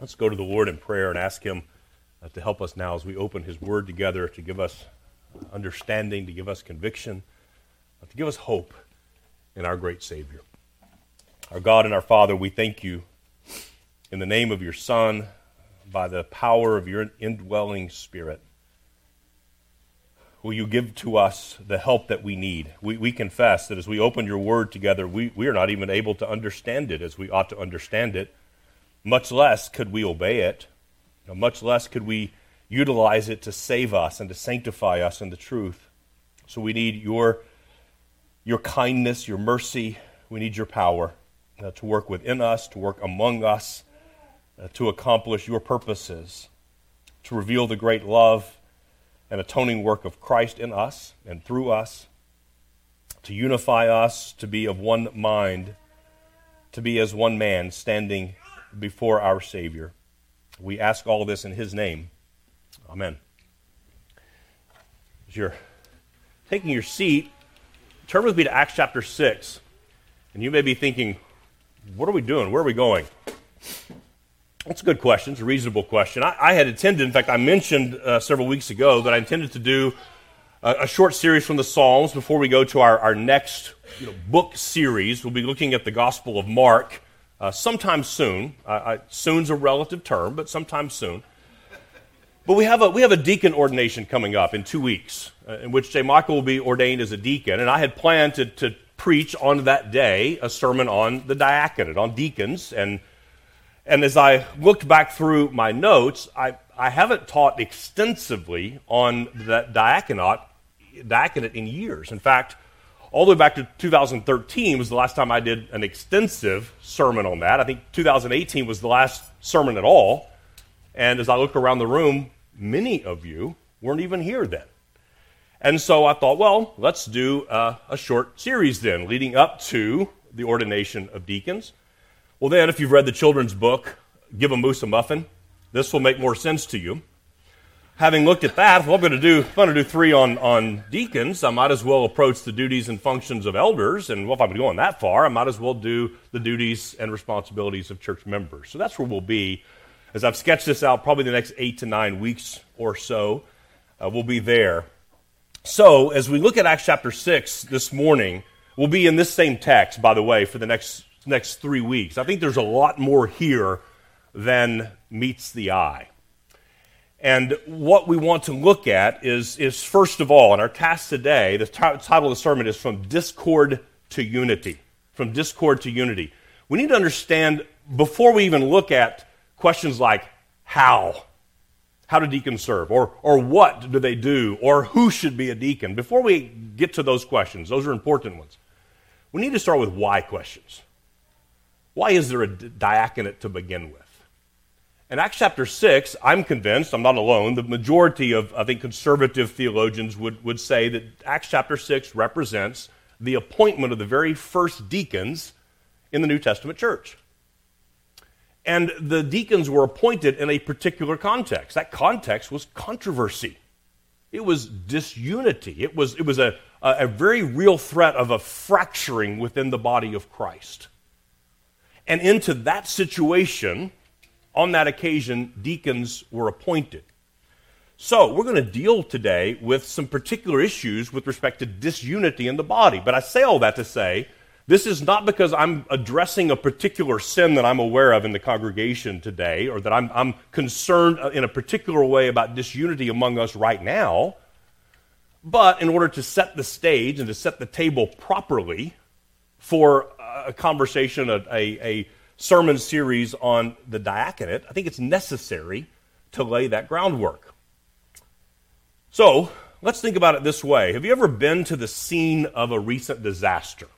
Let's go to the Lord in prayer and ask Him uh, to help us now as we open His Word together to give us understanding, to give us conviction, uh, to give us hope in our great Savior. Our God and our Father, we thank you in the name of your Son, by the power of your indwelling Spirit. Will you give to us the help that we need? We, we confess that as we open your word together, we, we are not even able to understand it as we ought to understand it. Much less could we obey it. You know, much less could we utilize it to save us and to sanctify us in the truth. So we need your, your kindness, your mercy. We need your power uh, to work within us, to work among us, uh, to accomplish your purposes, to reveal the great love and atoning work of Christ in us and through us, to unify us, to be of one mind, to be as one man standing before our Savior. We ask all this in His name. Amen. As you're taking your seat, turn with me to Acts chapter 6. And you may be thinking, what are we doing? Where are we going? That's a good question. It's a reasonable question. I, I had intended, in fact, I mentioned uh, several weeks ago that I intended to do a, a, short series from the Psalms before we go to our, our next you know, book series. We'll be looking at the Gospel of Mark uh, sometime soon. Uh, soon's a relative term, but sometime soon. But we have a, we have a deacon ordination coming up in two weeks, uh, in which J. Michael will be ordained as a deacon. And I had planned to, to preach on that day a sermon on the diaconate, on deacons. And, and as I looked back through my notes, I, I haven't taught extensively on that diaconate, diaconate in years. In fact, all the way back to 2013 was the last time I did an extensive sermon on that. I think 2018 was the last sermon at all. And as I look around the room, many of you weren't even here then. And so I thought, well, let's do uh, a short series then, leading up to the ordination of deacons. Well, then, if you've read the children's book, Give a Moose a Muffin, this will make more sense to you having looked at that, if I'm going to do, if I'm going to do three on, on deacons, I might as well approach the duties and functions of elders. And well, if I'm going that far, I might as well do the duties and responsibilities of church members. So that's where we'll be. As I've sketched this out, probably the next eight to nine weeks or so, uh, we'll be there. So as we look at Acts chapter 6 this morning, we'll be in this same text, by the way, for the next, next three weeks. I think there's a lot more here than meets the eye. And what we want to look at is, is first of all, in our task today, the t- title of the sermon is From Discord to Unity. From Discord to Unity. We need to understand, before we even look at questions like how, how do deacons serve, or, or what do they do, or who should be a deacon, before we get to those questions, those are important ones, we need to start with why questions. Why is there a diaconate to begin with? In Acts chapter 6, I'm convinced, I'm not alone, the majority of, I think, conservative theologians would, would say that Acts chapter 6 represents the appointment of the very first deacons in the New Testament church. And the deacons were appointed in a particular context. That context was controversy. It was disunity. It was, it was a, a, a very real threat of a fracturing within the body of Christ. And into that situation, on that occasion, deacons were appointed. So, we're going to deal today with some particular issues with respect to disunity in the body. But I say all that to say this is not because I'm addressing a particular sin that I'm aware of in the congregation today or that I'm, I'm concerned uh, in a particular way about disunity among us right now. But in order to set the stage and to set the table properly for a conversation, a, a, a sermon series on the diaconate, I think it's necessary to lay that groundwork. So, let's think about it this way. Have you ever been to the scene of a recent disaster?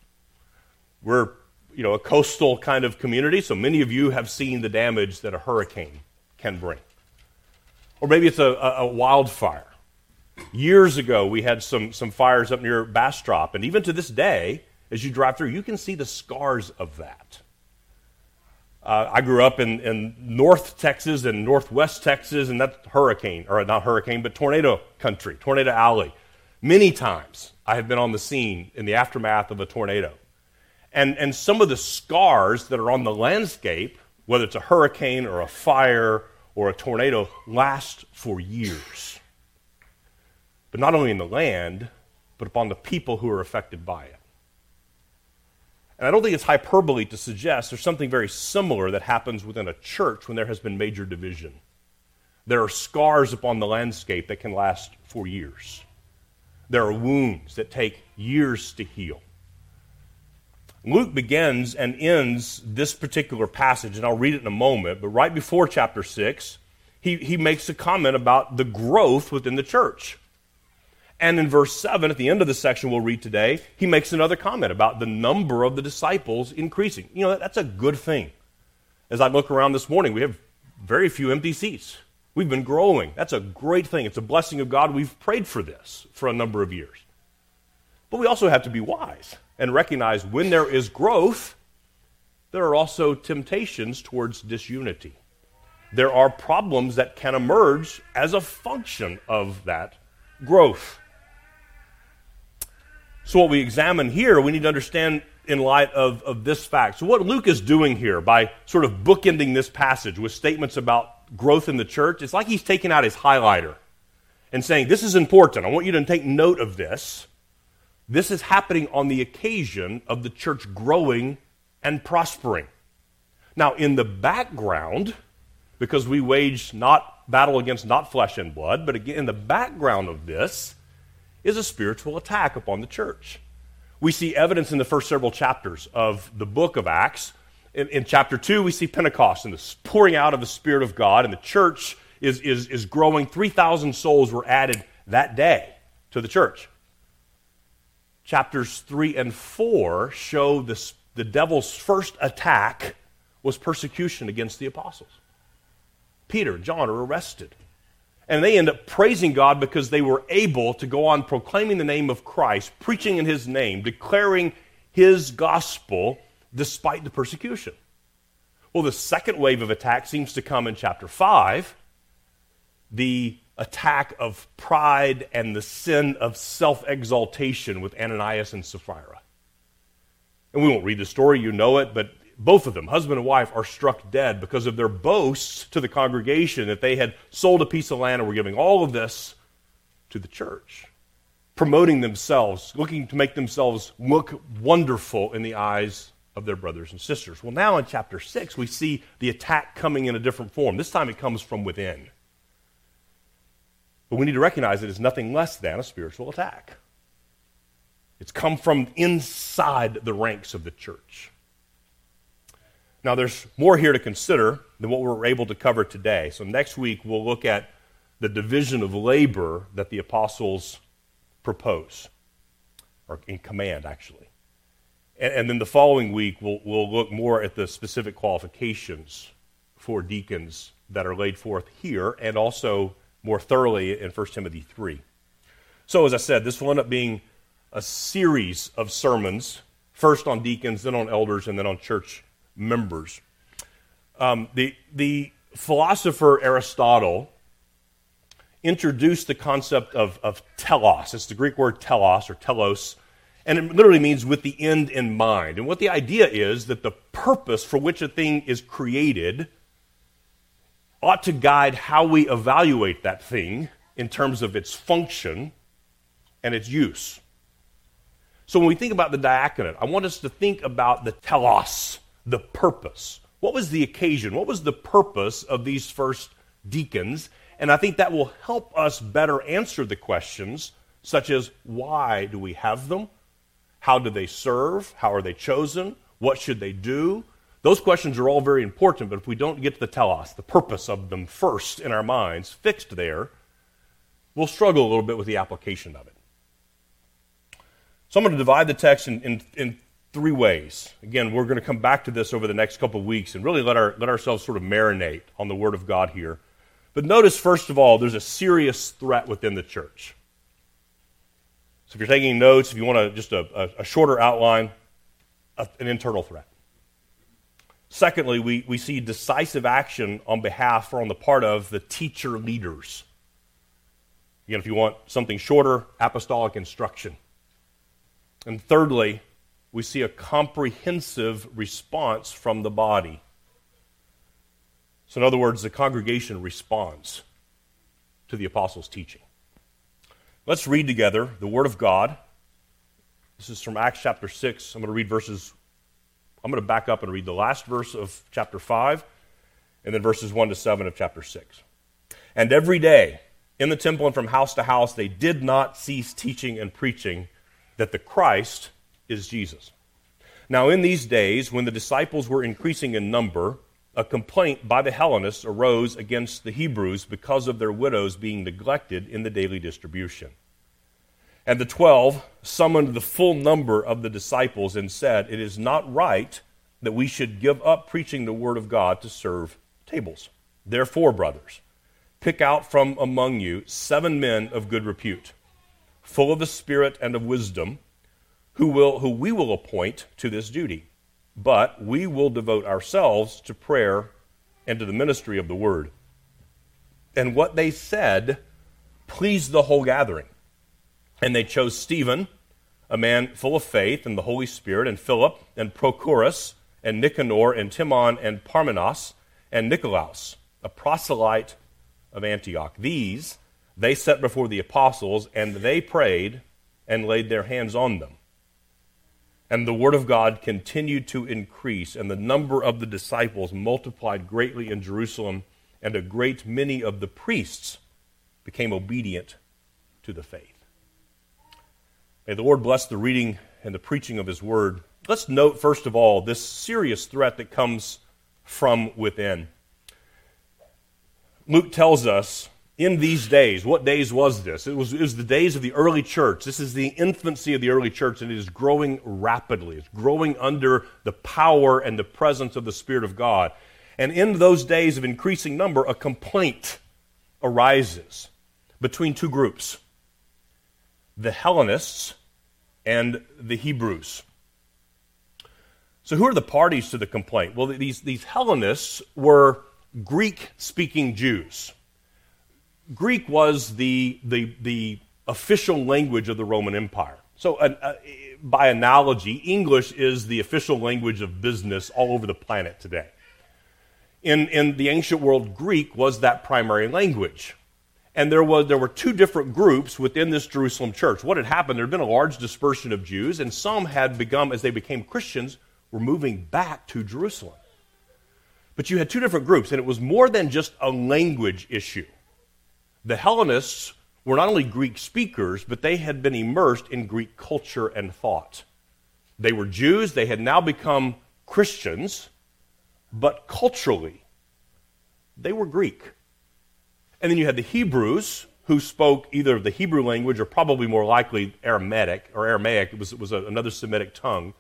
We're, you know, a coastal kind of community, so many of you have seen the damage that a hurricane can bring. Or maybe it's a, a, a wildfire. Years ago, we had some, some fires up near Bastrop, and even to this day, as you drive through, you can see the scars of that. Uh, I grew up in, in North Texas and Northwest Texas, and that's hurricane, or not hurricane, but tornado country, Tornado Alley. Many times I have been on the scene in the aftermath of a tornado. And, and some of the scars that are on the landscape whether it's a hurricane or a fire or a tornado, last for years. But not only in the land, but upon the people who are affected by it. And I don't think it's hyperbole to suggest there's something very similar that happens within a church when there has been major division. There are scars upon the landscape that can last for years. There are wounds that take years to heal. Luke begins and ends this particular passage, and I'll read it in a moment, but right before chapter 6, he, he makes a comment about the growth within the church. And in verse 7, at the end of the section we'll read today, he makes another comment about the number of the disciples increasing. You know, that's a good thing. As I look around this morning, we have very few empty seats. We've been growing. That's a great thing. It's a blessing of God. We've prayed for this for a number of years. But we also have to be wise and recognize when there is growth, there are also temptations towards disunity. There are problems that can emerge as a function of that growth. So, what we examine here, we need to understand in light of, of this fact. So, what Luke is doing here by sort of bookending this passage with statements about growth in the church, it's like he's taking out his highlighter and saying, This is important. I want you to take note of this. This is happening on the occasion of the church growing and prospering. Now, in the background, because we wage not battle against not flesh and blood, but again, in the background of this is a spiritual attack upon the church. We see evidence in the first several chapters of the book of Acts. In, in chapter 2, we see Pentecost and the pouring out of the Spirit of God, and the church is, is, is growing. 3,000 souls were added that day to the church chapters 3 and 4 show this, the devil's first attack was persecution against the apostles. Peter and John are arrested. And they end up praising God because they were able to go on proclaiming the name of Christ, preaching in his name, declaring his gospel despite the persecution. Well, the second wave of attack seems to come in chapter 5. The attack of pride and the sin of self exaltation with Ananias and Sapphira. And we won't read the story, you know it, but both of them, husband and wife, are struck dead because of their boasts to the congregation that they had sold a piece of land and were giving all of this to the church, promoting themselves, looking to make themselves look wonderful in the eyes of their brothers and sisters. Well, now in chapter 6, we see the attack coming in a different form. This time it comes from within. But we need to recognize it is nothing less than a spiritual attack. It's come from inside the ranks of the church. Now, there's more here to consider than what we're able to cover today. So, next week, we'll look at the division of labor that the apostles propose, or in command, actually. And, and then the following week, we'll, we'll look more at the specific qualifications for deacons that are laid forth here and also more thoroughly in 1 Timothy 3. So, as I said, this will end up being a series of sermons, first on deacons, then on elders, and then on church members. Um, the, the philosopher Aristotle introduced the concept of, of telos. It's the Greek word telos or telos, and it literally means with the end in mind. And what the idea is that the purpose for which a thing is created ought to guide how we evaluate that thing in terms of its function and its use. So when we think about the diaconate, I want us to think about the telos, the purpose. What was the occasion? What was the purpose of these first deacons? And I think that will help us better answer the questions such as why do we have them? How do they serve? How are they chosen? What should they do? Those questions are all very important, but if we don't get to the telos, the purpose of them first in our minds, fixed there, we'll struggle a little bit with the application of it. So I'm going to divide the text in, in, in three ways. Again, we're going to come back to this over the next couple of weeks and really let, our, let ourselves sort of marinate on the Word of God here. But notice, first of all, there's a serious threat within the church. So if you're taking notes, if you want to just a, a, a shorter outline, a, an internal threat. Secondly, we, we see decisive action on behalf or on the part of the teacher leaders. Again, if you want something shorter, apostolic instruction. And thirdly, we see a comprehensive response from the body. So, in other words, the congregation responds to the apostles' teaching. Let's read together the Word of God. This is from Acts chapter 6. I'm going to read verses, I'm going to back up and read the last verse of chapter 5 and then verses 1 to 7 of chapter 6. And every day in the temple and from house to house, they did not cease teaching and preaching that the Christ is Jesus. Now, in these days, when the disciples were increasing in number, a complaint by the Hellenists arose against the Hebrews because of their widows being neglected in the daily distribution. And the twelve summoned the full number of the disciples and said, It is not right that we should give up preaching the word of God to serve tables. Therefore, brothers, pick out from among you seven men of good repute, full of the Spirit and of wisdom, who, will, who we will appoint to this duty. But we will devote ourselves to prayer and to the ministry of the word. And what they said pleased the whole gathering. And they chose Stephen, a man full of faith and the Holy Spirit, and Philip, and Prochorus, and Nicanor, and Timon, and Parmenas, and Nicolaus, a proselyte of Antioch. These they set before the apostles, and they prayed and laid their hands on them. And the word of God continued to increase, and the number of the disciples multiplied greatly in Jerusalem, and a great many of the priests became obedient to the faith. May the Lord bless the reading and the preaching of his word. Let's note, first of all, this serious threat that comes from within. Luke tells us in these days, what days was this? It was, it was the days of the early church. This is the infancy of the early church, and it is growing rapidly. It's growing under the power and the presence of the Spirit of God. And in those days of increasing number, a complaint arises between two groups the Hellenists and the Hebrews. So, who are the parties to the complaint? Well, these, these Hellenists were Greek speaking Jews. Greek was the, the, the official language of the Roman Empire. So, uh, uh, by analogy, English is the official language of business all over the planet today. In, in the ancient world, Greek was that primary language. And there, was, there were two different groups within this Jerusalem church. What had happened, there had been a large dispersion of Jews, and some had become, as they became Christians, were moving back to Jerusalem. But you had two different groups, and it was more than just a language issue. The Hellenists were not only Greek speakers, but they had been immersed in Greek culture and thought. They were Jews, they had now become Christians, but culturally, they were Greek. And then you had the Hebrews, who spoke either the Hebrew language or probably more likely Aramaic, or Aramaic, it was, it was a, another Semitic tongue.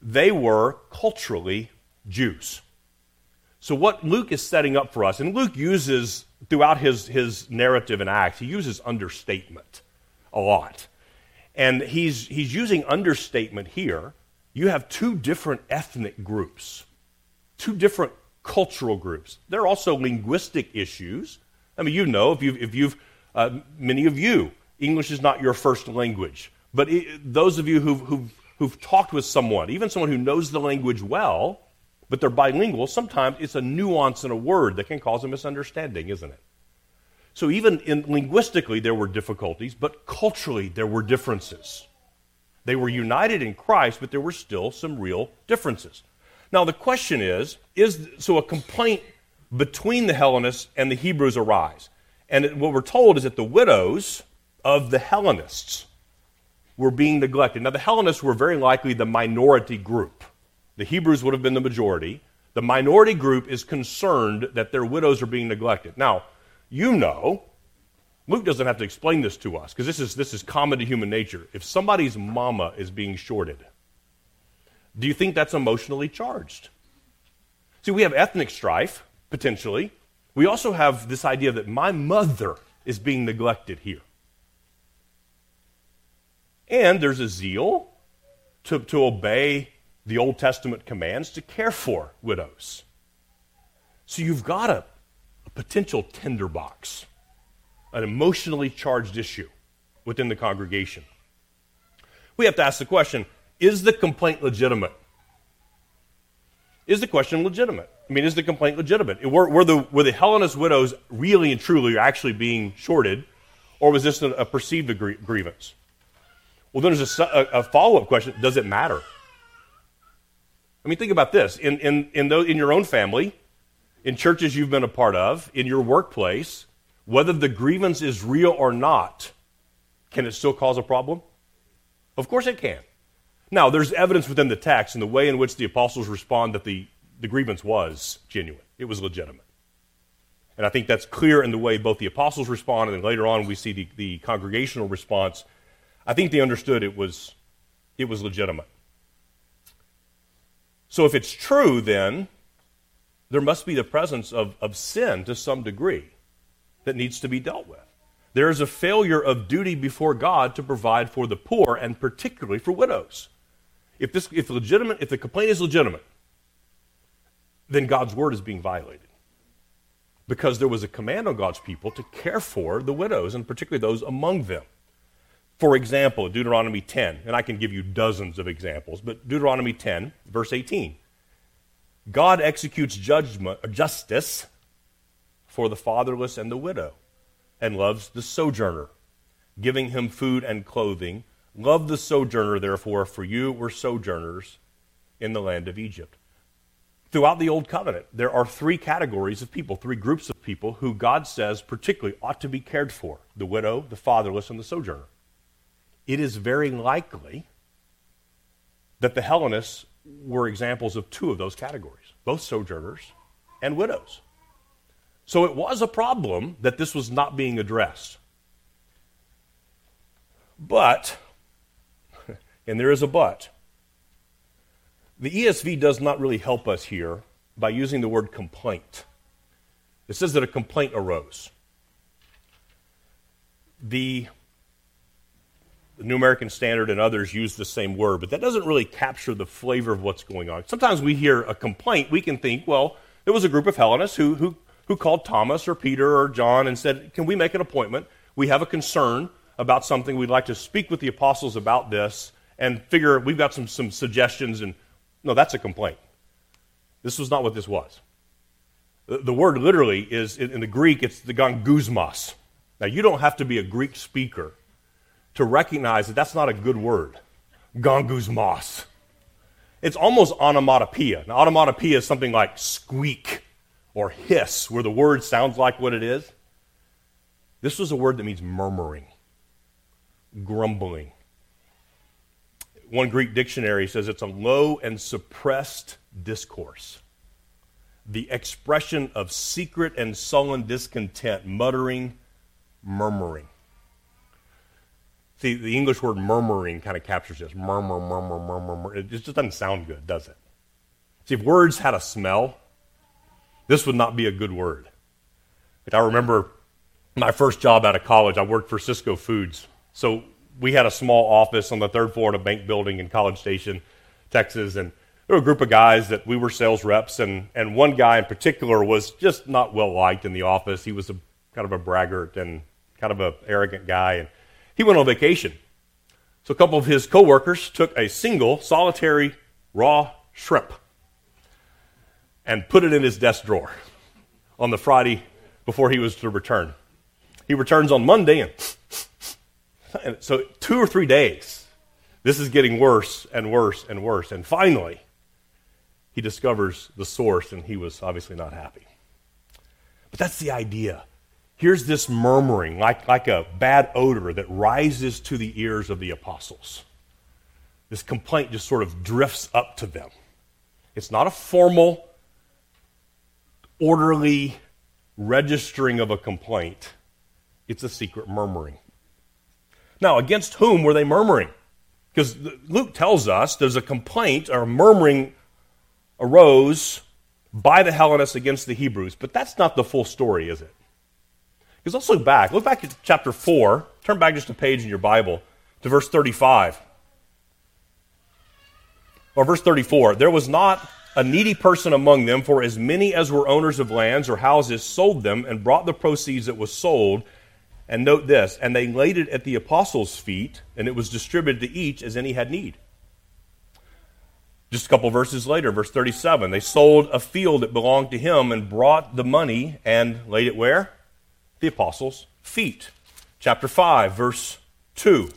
They were culturally Jews. So, what Luke is setting up for us, and Luke uses throughout his, his narrative and Acts, he uses understatement a lot. And he's, he's using understatement here. You have two different ethnic groups, two different cultural groups. There are also linguistic issues. I mean, you know, if you've, if you've uh, many of you, English is not your first language. But it, those of you who've, who've, who've talked with someone, even someone who knows the language well, but they're bilingual, sometimes it's a nuance in a word that can cause a misunderstanding, isn't it? So even in linguistically there were difficulties, but culturally there were differences. They were united in Christ, but there were still some real differences. Now the question is, is so a complaint between the Hellenists and the Hebrews arise. And what we're told is that the widows of the Hellenists were being neglected. Now the Hellenists were very likely the minority group. The Hebrews would have been the majority. The minority group is concerned that their widows are being neglected. Now, you know, Luke doesn't have to explain this to us because this is, this is common to human nature. If somebody's mama is being shorted, do you think that's emotionally charged? See, we have ethnic strife, potentially. We also have this idea that my mother is being neglected here. And there's a zeal to, to obey the Old Testament commands to care for widows. So you've got a, a potential tinderbox, an emotionally charged issue within the congregation. We have to ask the question is the complaint legitimate? Is the question legitimate? I mean, is the complaint legitimate? Were, were, the, were the Hellenist widows really and truly actually being shorted, or was this a, a perceived grievance? Well, then there's a, a, follow up question Does it matter? I mean, think about this. In, in, in, in your own family, in churches you've been a part of, in your workplace, whether the grievance is real or not, can it still cause a problem? Of course it can. Now, there's evidence within the text and the way in which the apostles respond that the, the grievance was genuine, it was legitimate. And I think that's clear in the way both the apostles respond, and then later on we see the, the congregational response. I think they understood it was, it was legitimate. So if it's true, then there must be the presence of, of sin to some degree that needs to be dealt with. There is a failure of duty before God to provide for the poor and particularly for widows. If this if legitimate if the complaint is legitimate, then God's word is being violated. Because there was a command on God's people to care for the widows and particularly those among them. For example, Deuteronomy 10, and I can give you dozens of examples, but Deuteronomy 10, verse 18. God executes judgment, uh, justice for the fatherless and the widow, and loves the sojourner, giving him food and clothing. Love the sojourner, therefore, for you were sojourners in the land of Egypt. Throughout the Old Covenant, there are three categories of people, three groups of people who God says particularly ought to be cared for the widow, the fatherless, and the sojourner it is very likely that the Hellenists were examples of two of those categories, both sojourners and widows. So it was a problem that this was not being addressed. But, and there is a but, the ESV does not really help us here by using the word complaint. It says that a complaint arose. The the New American Standard and others use the same word, but that doesn't really capture the flavor of what's going on. Sometimes we hear a complaint, we can think, well, there was a group of Hellenists who, who, who called Thomas or Peter or John and said, Can we make an appointment? We have a concern about something. We'd like to speak with the apostles about this and figure we've got some, some suggestions. And no, that's a complaint. This was not what this was. The, the word literally is, in, in the Greek, it's the gangusmos. Now, you don't have to be a Greek speaker to recognize that that's not a good word. Gangusmos. It's almost onomatopoeia. Now, onomatopoeia is something like squeak or hiss, where the word sounds like what it is. This was a word that means murmuring, grumbling. One Greek dictionary says it's a low and suppressed discourse, the expression of secret and sullen discontent, muttering, murmuring. See, the English word murmuring kind of captures this. Murmur, murmur, murmur, murmur. It just doesn't sound good, does it? See, if words had a smell, this would not be a good word. I remember my first job out of college, I worked for Sysco Foods. So we had a small office on the third floor in a bank building in College Station, Texas, and there were a group of guys that we were sales reps, and, and one guy in particular was just not well liked in the office. He was a kind of a braggart and kind of an arrogant guy, and he went on vacation. So a couple of his coworkers took a single, solitary, raw shrimp and put it in his desk drawer on the Friday before he was to return. He returns on Monday, and, and so two or three days, this is getting worse and worse and worse. And finally, he discovers the source, and he was obviously not happy. But that's the idea here's this murmuring, like, like a bad odor that rises to the ears of the apostles. This complaint just sort of drifts up to them. It's not a formal, orderly registering of a complaint, it's a secret murmuring. Now, against whom were they murmuring? Because Luke tells us there's a complaint or murmuring arose by the Hellenists against the Hebrews, but that's not the full story, is it? Because let's look back. Look back at chapter 4. Turn back just a page in your Bible to verse 35. Or verse 34. There was not a needy person among them, for as many as were owners of lands or houses sold them and brought the proceeds that was sold. And note this, and they laid it at the apostles' feet, and it was distributed to each as any had need. Just a couple verses later, verse 37, they sold a field that belonged to him and brought the money and laid it where? The apostles' feet. Chapter 5, verse 2.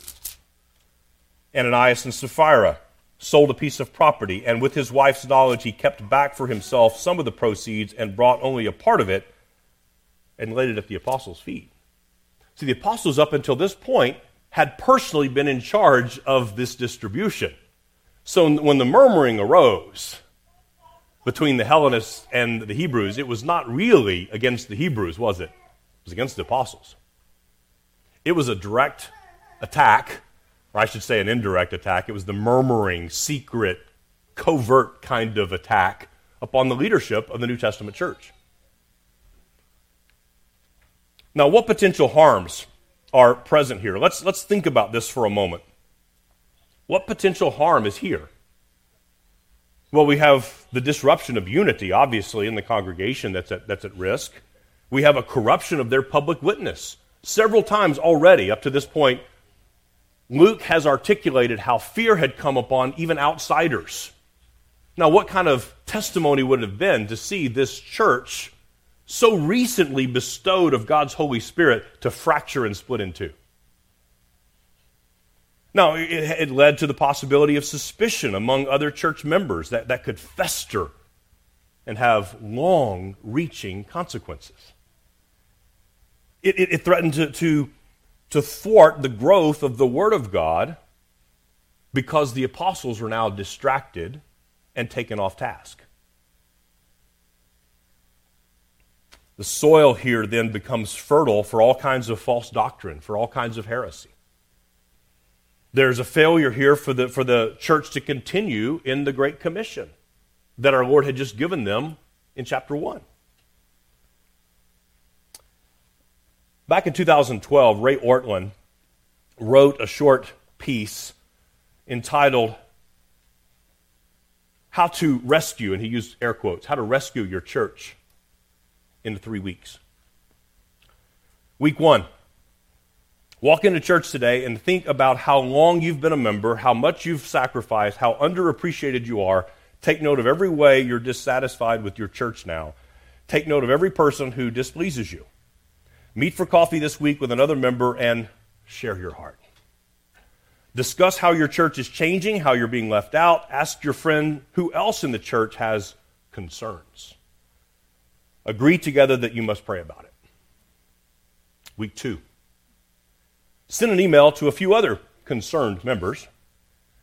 Ananias and Sapphira sold a piece of property, and with his wife's knowledge, he kept back for himself some of the proceeds and brought only a part of it and laid it at the apostles' feet. See, the apostles, up until this point, had personally been in charge of this distribution. So when the murmuring arose between the Hellenists and the Hebrews, it was not really against the Hebrews, was it? Was against the apostles. It was a direct attack, or I should say an indirect attack. It was the murmuring, secret, covert kind of attack upon the leadership of the New Testament church. Now, what potential harms are present here? Let's, let's think about this for a moment. What potential harm is here? Well, we have the disruption of unity, obviously, in the congregation that's at, that's at risk. We have a corruption of their public witness. Several times already, up to this point, Luke has articulated how fear had come upon even outsiders. Now, what kind of testimony would it have been to see this church so recently bestowed of God's Holy Spirit to fracture and split in two? Now, it, it led to the possibility of suspicion among other church members that, that could fester and have long reaching consequences. It, it, it threatened to, to, to thwart the growth of the Word of God because the apostles were now distracted and taken off task. The soil here then becomes fertile for all kinds of false doctrine, for all kinds of heresy. There's a failure here for the, for the church to continue in the Great Commission that our Lord had just given them in chapter 1. Back in 2012, Ray Ortlund wrote a short piece entitled How to Rescue, and he used air quotes, How to Rescue Your Church in three weeks. Week one Walk into church today and think about how long you've been a member, how much you've sacrificed, how underappreciated you are. Take note of every way you're dissatisfied with your church now. Take note of every person who displeases you. Meet for coffee this week with another member and share your heart. Discuss how your church is changing, how you're being left out. Ask your friend who else in the church has concerns. Agree together that you must pray about it. Week two. Send an email to a few other concerned members.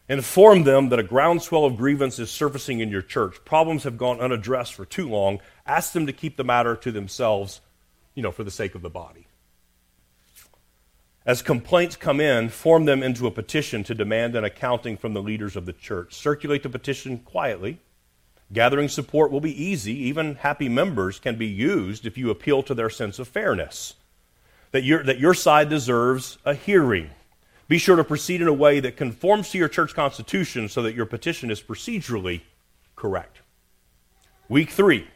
Inform them that a groundswell of grievance is surfacing in your church. Problems have gone unaddressed for too long. Ask them to keep the matter to themselves, you know, for the sake of the body. As complaints come in, form them into a petition to demand an accounting from the leaders of the church. Circulate the petition quietly. Gathering support will be easy. Even happy members can be used if you appeal to their sense of fairness that your, that your side deserves a hearing. Be sure to proceed in a way that conforms to your church constitution so that your petition is procedurally correct. Week three.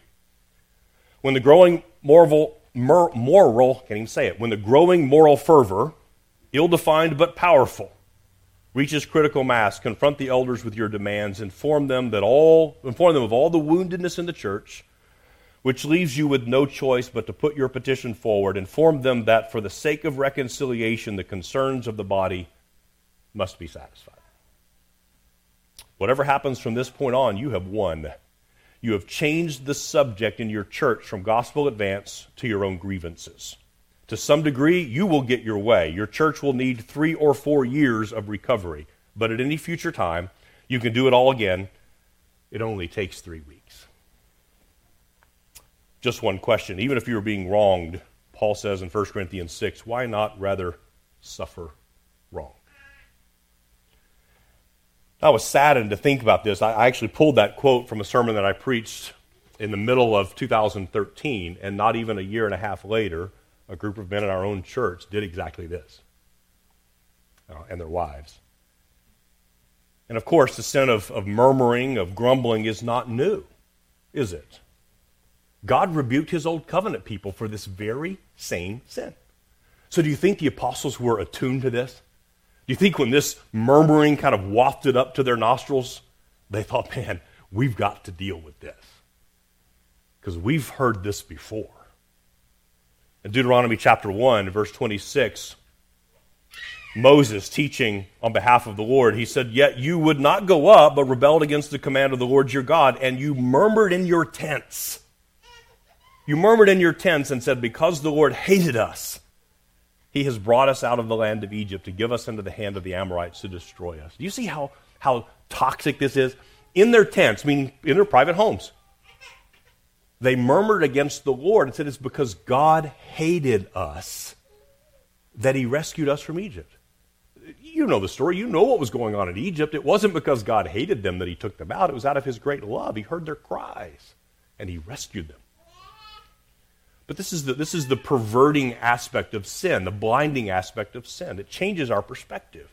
When the growing moral, moral, can't even say it, when the growing moral fervor, ill defined but powerful, reaches critical mass, confront the elders with your demands, inform them that all inform them of all the woundedness in the church which leaves you with no choice but to put your petition forward, inform them that for the sake of reconciliation, the concerns of the body must be satisfied. Whatever happens from this point on, you have won. You have changed the subject in your church from gospel advance to your own grievances. To some degree, you will get your way. Your church will need three or four years of recovery. But at any future time, you can do it all again. It only takes three weeks just one question. Even if you were being wronged, Paul says in 1 Corinthians 6, why not rather suffer wrong? I was saddened to think about this. I actually pulled that quote from a sermon that I preached in the middle of 2013, and not even a year and a half later, a group of men in our own church did exactly this, uh, and their wives. And of course, the sin of, of murmuring, of grumbling is not new, is it? God rebuked his old covenant people for this very same sin. So, do you think the apostles were attuned to this? Do you think when this murmuring kind of wafted up to their nostrils, They thought, man, we've got to deal with this because we've heard this before. In Deuteronomy chapter 1, verse 26, Moses teaching on behalf of the Lord, he said, Yet you would not go up, but rebelled against the command of the Lord your God, and you murmured in your tents. You murmured in your tents and said, Because the Lord hated us, he has brought us out of the land of Egypt to give us into the hand of the Amorites to destroy us. Do you see how, how toxic this is? In their tents, meaning in their private homes, they murmured against the Lord and said, It's because God hated us that he rescued us from Egypt. You know the story. You know what was going on in Egypt. It wasn't because God hated them that he took them out, it was out of his great love. He heard their cries and he rescued them. But this is the, this is the perverting aspect of sin, the blinding aspect of sin. It changes our perspective.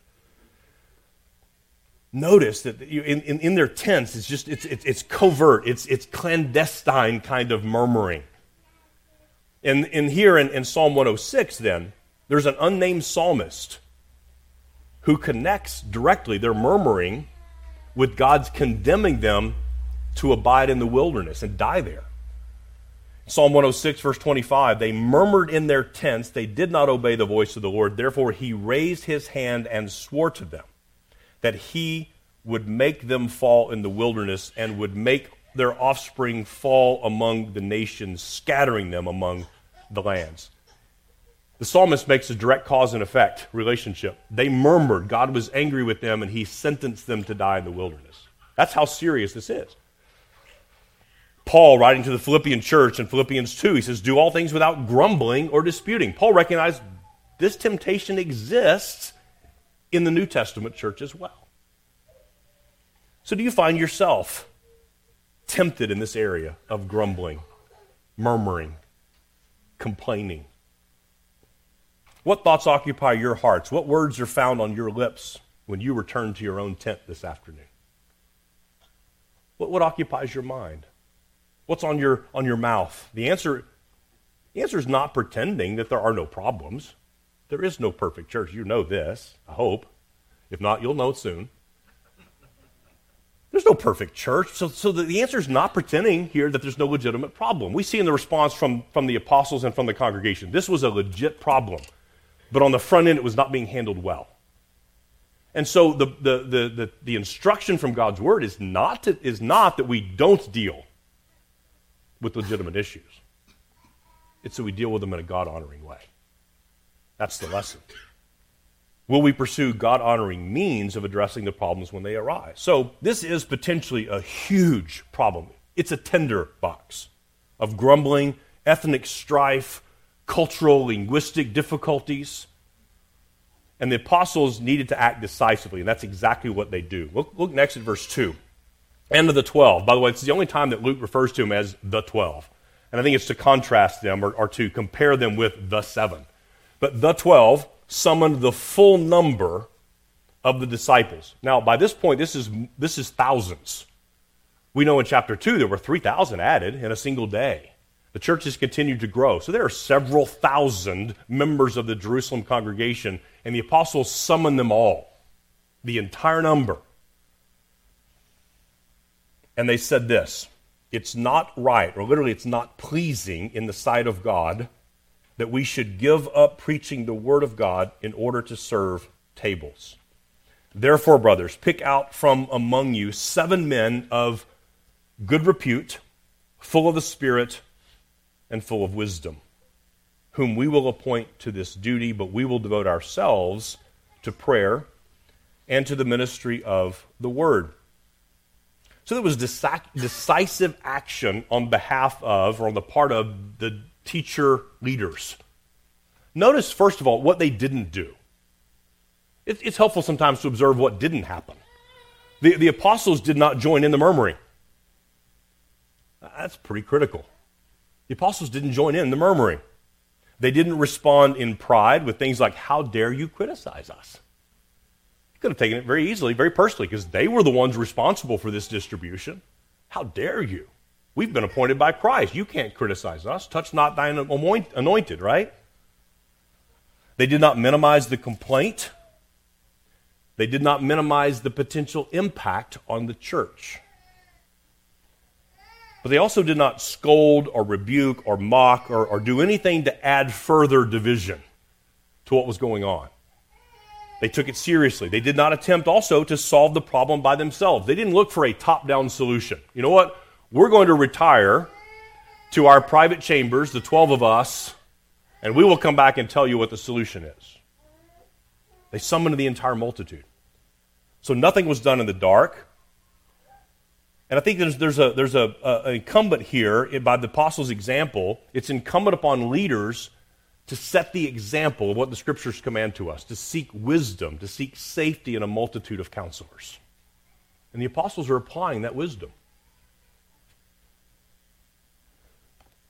Notice that in, in, in their tents, it's just it's, it's, it's covert, it's, it's clandestine kind of murmuring. And, and here in, in Psalm 106, then, there's an unnamed psalmist who connects directly their murmuring with God's condemning them to abide in the wilderness and die there. Psalm 106, verse 25 They murmured in their tents, they did not obey the voice of the Lord. Therefore, he raised his hand and swore to them that he would make them fall in the wilderness and would make their offspring fall among the nations, scattering them among the lands. The psalmist makes a direct cause and effect relationship. They murmured, God was angry with them, and he sentenced them to die in the wilderness. That's how serious this is. Paul, writing to the Philippian church in Philippians 2, he says, Do all things without grumbling or disputing. Paul recognized this temptation exists in the New Testament church as well. So, do you find yourself tempted in this area of grumbling, murmuring, complaining? What thoughts occupy your hearts? What words are found on your lips when you return to your own tent this afternoon? What, what occupies your mind? What's on your, on your mouth? The answer, the answer is not pretending that there are no problems. There is no perfect church. You know this, I hope. If not, you'll know it soon. There's no perfect church. So, so the, the answer is not pretending here that there's no legitimate problem. We see in the response from, from the apostles and from the congregation, this was a legit problem. But on the front end, it was not being handled well. And so the, the, the, the, the instruction from God's word is not, to, is not that we don't deal with legitimate issues. It's that we deal with them in a God honoring way. That's the lesson. Will we pursue God honoring means of addressing the problems when they arise? So, this is potentially a huge problem. It's a tender box of grumbling, ethnic strife, cultural, linguistic difficulties. And the apostles needed to act decisively, and that's exactly what they do. Look, look next at verse 2 and of the 12. By the way, it's the only time that Luke refers to them as the 12. And I think it's to contrast them or, or to compare them with the seven. But the 12 summoned the full number of the disciples. Now, by this point, this is, this is thousands. We know in chapter 2 there were 3,000 added in a single day. The church has continued to grow. So there are several thousand members of the Jerusalem congregation, and the apostles summoned them all, the entire number. And they said this It's not right, or literally, it's not pleasing in the sight of God that we should give up preaching the Word of God in order to serve tables. Therefore, brothers, pick out from among you seven men of good repute, full of the Spirit and full of wisdom, whom we will appoint to this duty, but we will devote ourselves to prayer and to the ministry of the Word. So there was decisive action on behalf of, or on the part of, the teacher leaders. Notice, first of all, what they didn't do. It's helpful sometimes to observe what didn't happen. The, the apostles did not join in the murmuring. That's pretty critical. The apostles didn't join in the murmuring. They didn't respond in pride with things like, How dare you criticize us? Could have taken it very easily, very personally, because they were the ones responsible for this distribution. How dare you? We've been appointed by Christ. You can't criticize us. Touch not thine anointed, right? They did not minimize the complaint. They did not minimize the potential impact on the church. But they also did not scold or rebuke or mock or, or do anything to add further division to what was going on. They took it seriously. They did not attempt also to solve the problem by themselves. They didn't look for a top down solution. You know what? We're going to retire to our private chambers, the 12 of us, and we will come back and tell you what the solution is. They summoned the entire multitude. So nothing was done in the dark. And I think there's, there's, a, there's a, a, incumbent here, by the apostles' example, it's incumbent upon leaders to set the example of what the scriptures command to us, to seek wisdom, to seek safety in a multitude of counselors. And the apostles are applying that wisdom.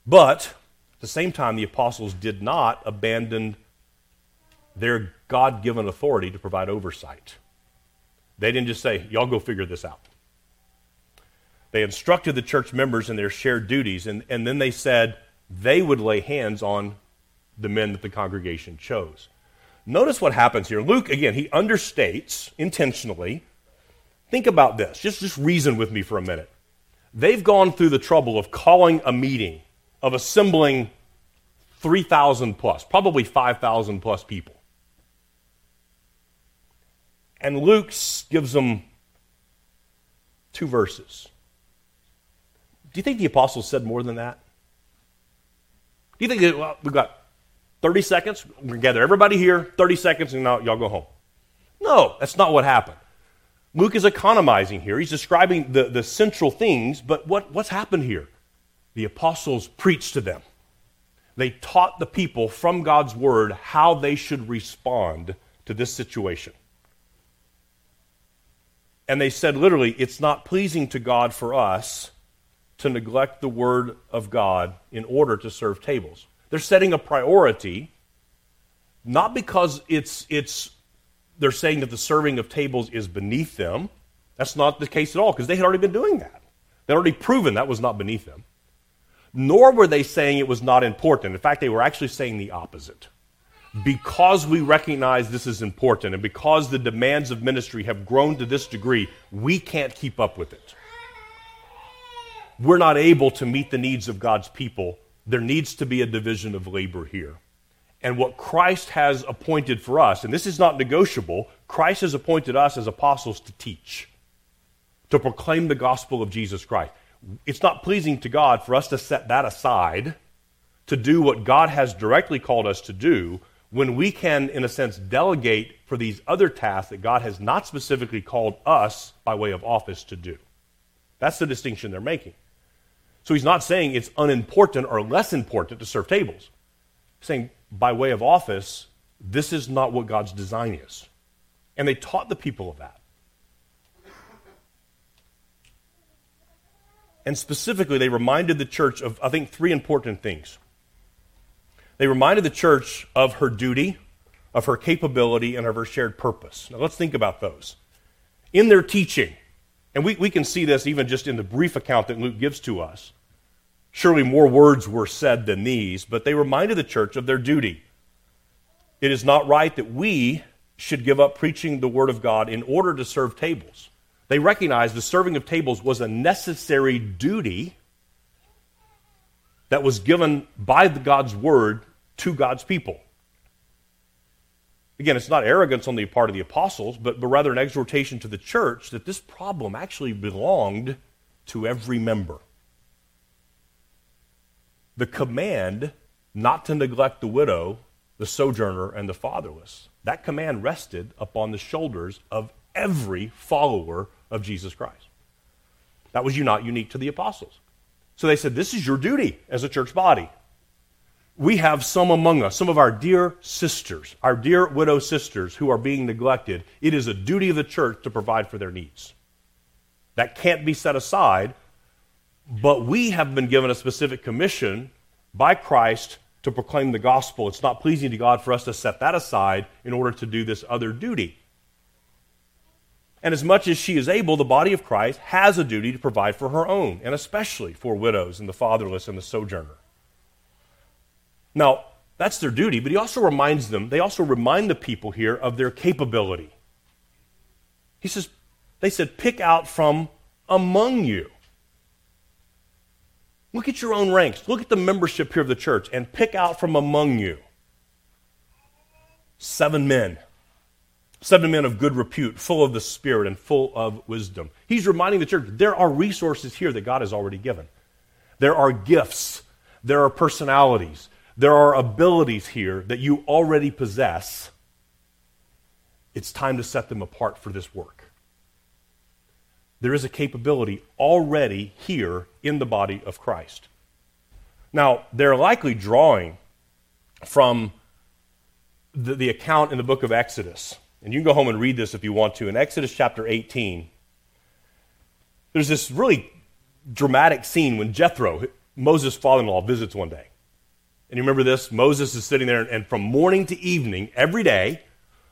But at the same time, the apostles did not abandon their God given authority to provide oversight. They didn't just say, Y'all go figure this out. They instructed the church members in their shared duties, and, and then they said they would lay hands on the men that the congregation chose. Notice what happens here. Luke, again, he understates intentionally. Think about this. Just, just reason with me for a minute. They've gone through the trouble of calling a meeting, of assembling 3,000 plus, probably 5,000 plus people. And Luke gives them two verses. Do you think the apostles said more than that? Do you think that, well, we've got 30 seconds, to gather everybody here, 30 seconds, and now y'all go home? No, that's not what happened. Luke is economizing here. He's describing the, the central things, but what, what's happened here? The apostles preached to them. They taught the people from God's word how they should respond to this situation. And they said literally, it's not pleasing to God for us to neglect the word of God in order to serve tables. They're setting a priority, not because it's, it's they're saying that the serving of tables is beneath them. That's not the case at all, because they had already been doing that. They'd already proven that was not beneath them. Nor were they saying it was not important. In fact, they were actually saying the opposite. Because we recognize this is important and because the demands of ministry have grown to this degree, we can't keep up with it we're not able to meet the needs of God's people, there needs to be a division of labor here. And what Christ has appointed for us, and this is not negotiable, Christ has appointed us as apostles to teach, to proclaim the gospel of Jesus Christ. It's not pleasing to God for us to set that aside to do what God has directly called us to do when we can, in a sense, delegate for these other tasks that God has not specifically called us by way of office to do. That's the distinction they're making. So he's not saying it's unimportant or less important to serve tables. He's saying, by way of office, this is not what God's design is. And they taught the people of that. And specifically, they reminded the church of, I think, three important things. They reminded the church of her duty, of her capability, and of her shared purpose. Now, let's think about those. In their teaching, and we, we can see this even just in the brief account that Luke gives to us, Surely more words were said than these, but they reminded the church of their duty. It is not right that we should give up preaching the Word of God in order to serve tables. They recognized the serving of tables was a necessary duty that was given by God's Word to God's people. Again, it's not arrogance on the part of the apostles, but, but rather an exhortation to the church that this problem actually belonged to every member the command not to neglect the widow, the sojourner, and the fatherless. That command rested upon the shoulders of every follower of Jesus Christ. That was not unique to the apostles. So they said, This is your duty as a church body. We have some among us, some of our dear sisters, our dear widow sisters who are being neglected. It is a duty of the church to provide for their needs. That can't be set aside but we have been given a specific commission by Christ to proclaim the gospel. It's not pleasing to God for us to set that aside in order to do this other duty. And as much as she is able, the body of Christ has a duty to provide for her own, and especially for widows and the fatherless and the sojourner. Now, that's their duty, but he also reminds them, they also remind the people here of their capability. He says, they said, pick out from among you. Look at your own ranks. Look at the membership here of the church and pick out from among you seven men. Seven men of good repute, full of the Spirit and full of wisdom. He's reminding the church there are resources here that God has already given. There are gifts, there are personalities, there are abilities here that you already possess. It's time to set them apart for this work. There is a capability already here in the body of Christ. Now, they're likely drawing from the, the account in the book of Exodus. And you can go home and read this if you want to. In Exodus chapter 18, there's this really dramatic scene when Jethro, Moses' father in law, visits one day. And you remember this? Moses is sitting there, and from morning to evening, every day,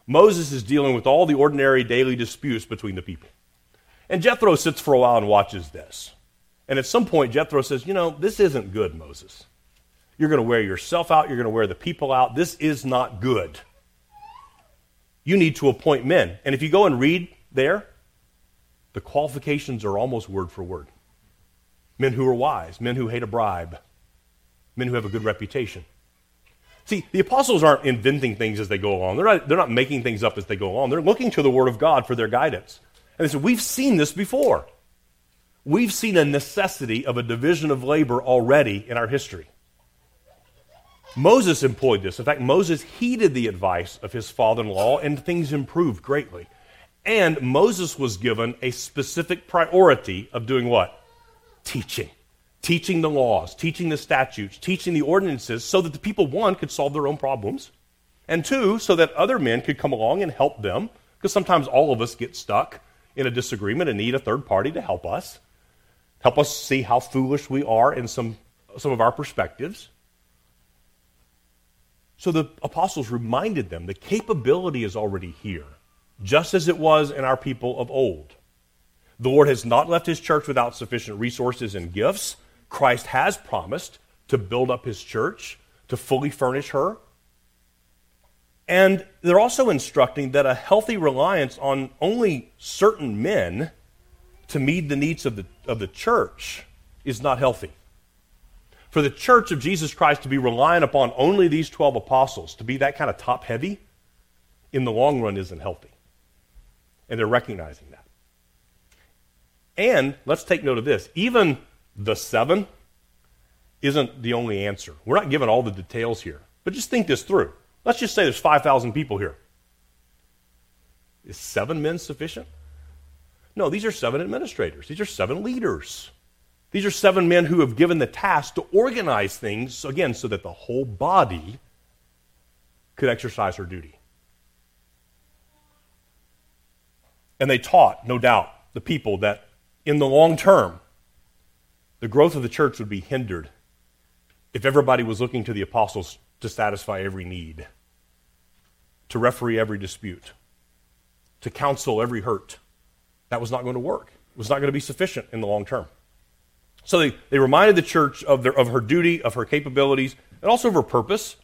Moses is dealing with all the ordinary daily disputes between the people. And Jethro sits for a while and watches this. And at some point, Jethro says, You know, this isn't good, Moses. You're going to wear yourself out. You're going to wear the people out. This is not good. You need to appoint men. And if you go and read there, the qualifications are almost word for word men who are wise, men who hate a bribe, men who have a good reputation. See, the apostles aren't inventing things as they go along. They're not, they're not making things up as they go along. They're looking to the Word of God for their guidance. And they said, We've seen this before. We've seen a necessity of a division of labor already in our history. Moses employed this. In fact, Moses heeded the advice of his father in law, and things improved greatly. And Moses was given a specific priority of doing what? Teaching. Teaching the laws, teaching the statutes, teaching the ordinances, so that the people, one, could solve their own problems, and two, so that other men could come along and help them, because sometimes all of us get stuck in a disagreement and need a third party to help us, help us see how foolish we are in some, some of our perspectives. So the apostles reminded them the capability is already here, just as it was in our people of old. The Lord has not left his church without sufficient resources and gifts. Christ has promised to build up his church, to fully furnish her. And they're also instructing that a healthy reliance on only certain men to meet the needs of the, of the church is not healthy. For the church of Jesus Christ to be reliant upon only these 12 apostles, to be that kind of top heavy, in the long run isn't healthy. And they're recognizing that. And let's take note of this even the seven isn't the only answer. We're not given all the details here, but just think this through. Let's just say there's 5,000 people here. Is seven men sufficient? No, these are seven administrators, these are seven leaders. These are seven men who have given the task to organize things, again, so that the whole body could exercise her duty. And they taught, no doubt, the people that in the long term, the growth of the church would be hindered if everybody was looking to the apostles to satisfy every need, to referee every dispute, to counsel every hurt. That was not going to work. It was not going to be sufficient in the long term. So they, they reminded the church of, their, of her duty, of her capabilities, and also of her purpose.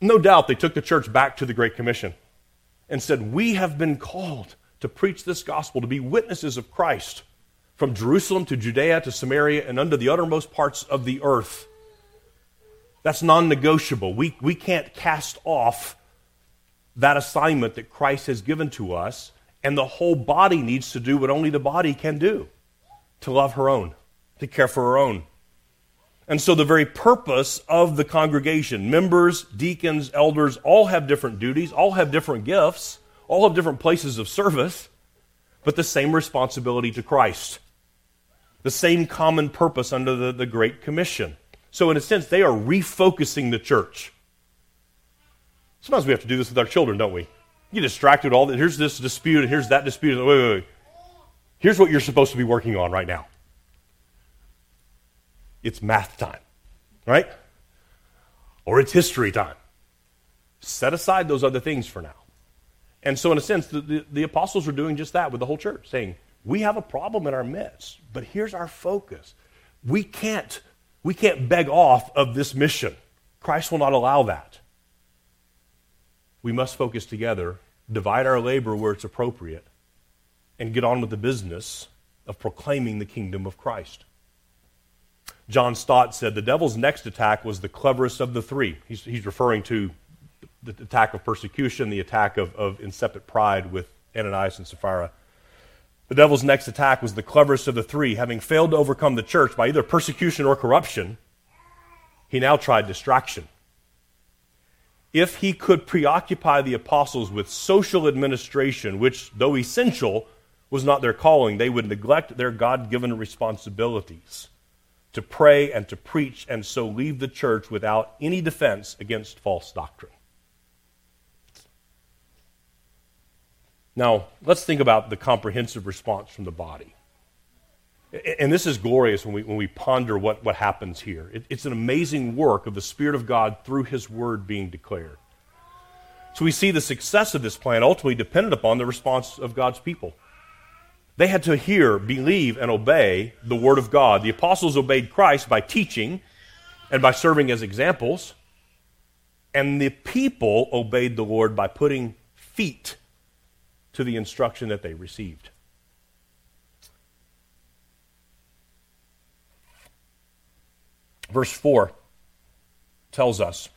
No doubt they took the church back to the Great Commission and said, We have been called to preach this gospel, to be witnesses of Christ from Jerusalem to Judea to Samaria and unto the uttermost parts of the earth. That's non negotiable. We, we can't cast off that assignment that Christ has given to us, and the whole body needs to do what only the body can do to love her own, to care for her own. And so, the very purpose of the congregation, members, deacons, elders, all have different duties, all have different gifts, all have different places of service, but the same responsibility to Christ, the same common purpose under the, the Great Commission. So, in a sense, they are refocusing the church. Sometimes we have to do this with our children, don't we? You get distracted all that. Here's this dispute, and here's that dispute. Wait, wait, wait. Here's what you're supposed to be working on right now it's math time, right? Or it's history time. Set aside those other things for now. And so, in a sense, the, the, the, apostles were doing just that with the whole church, saying, We have a problem in our midst, but here's our focus. We can't, we can't beg off of this mission. Christ will not allow that. We must focus together divide our labor where it's appropriate, and get on with the business of proclaiming the kingdom of Christ. John Stott said the devil's next attack was the cleverest of the three. He's, he's referring to the attack of persecution, the attack of, of pride with Ananias and Sapphira. The devil's next attack was the cleverest of the three. Having failed to overcome the church by either persecution or corruption, he now tried distraction. If he could preoccupy the apostles with social administration, which, though essential, was not their calling, they would neglect their God given responsibilities to pray and to preach and so leave the church without any defense against false doctrine. Now, let's think about the comprehensive response from the body. And this is glorious when we, when we ponder what, what happens here. It, it's an amazing work of the Spirit of God through His Word being declared. So we see the success of this plan ultimately dependent upon the response of God's people. They had to hear, believe, and obey the Word of God. The apostles obeyed Christ by teaching and by serving as examples, and the people obeyed the Lord by putting feet to the instruction that they received. Verse 4 tells us,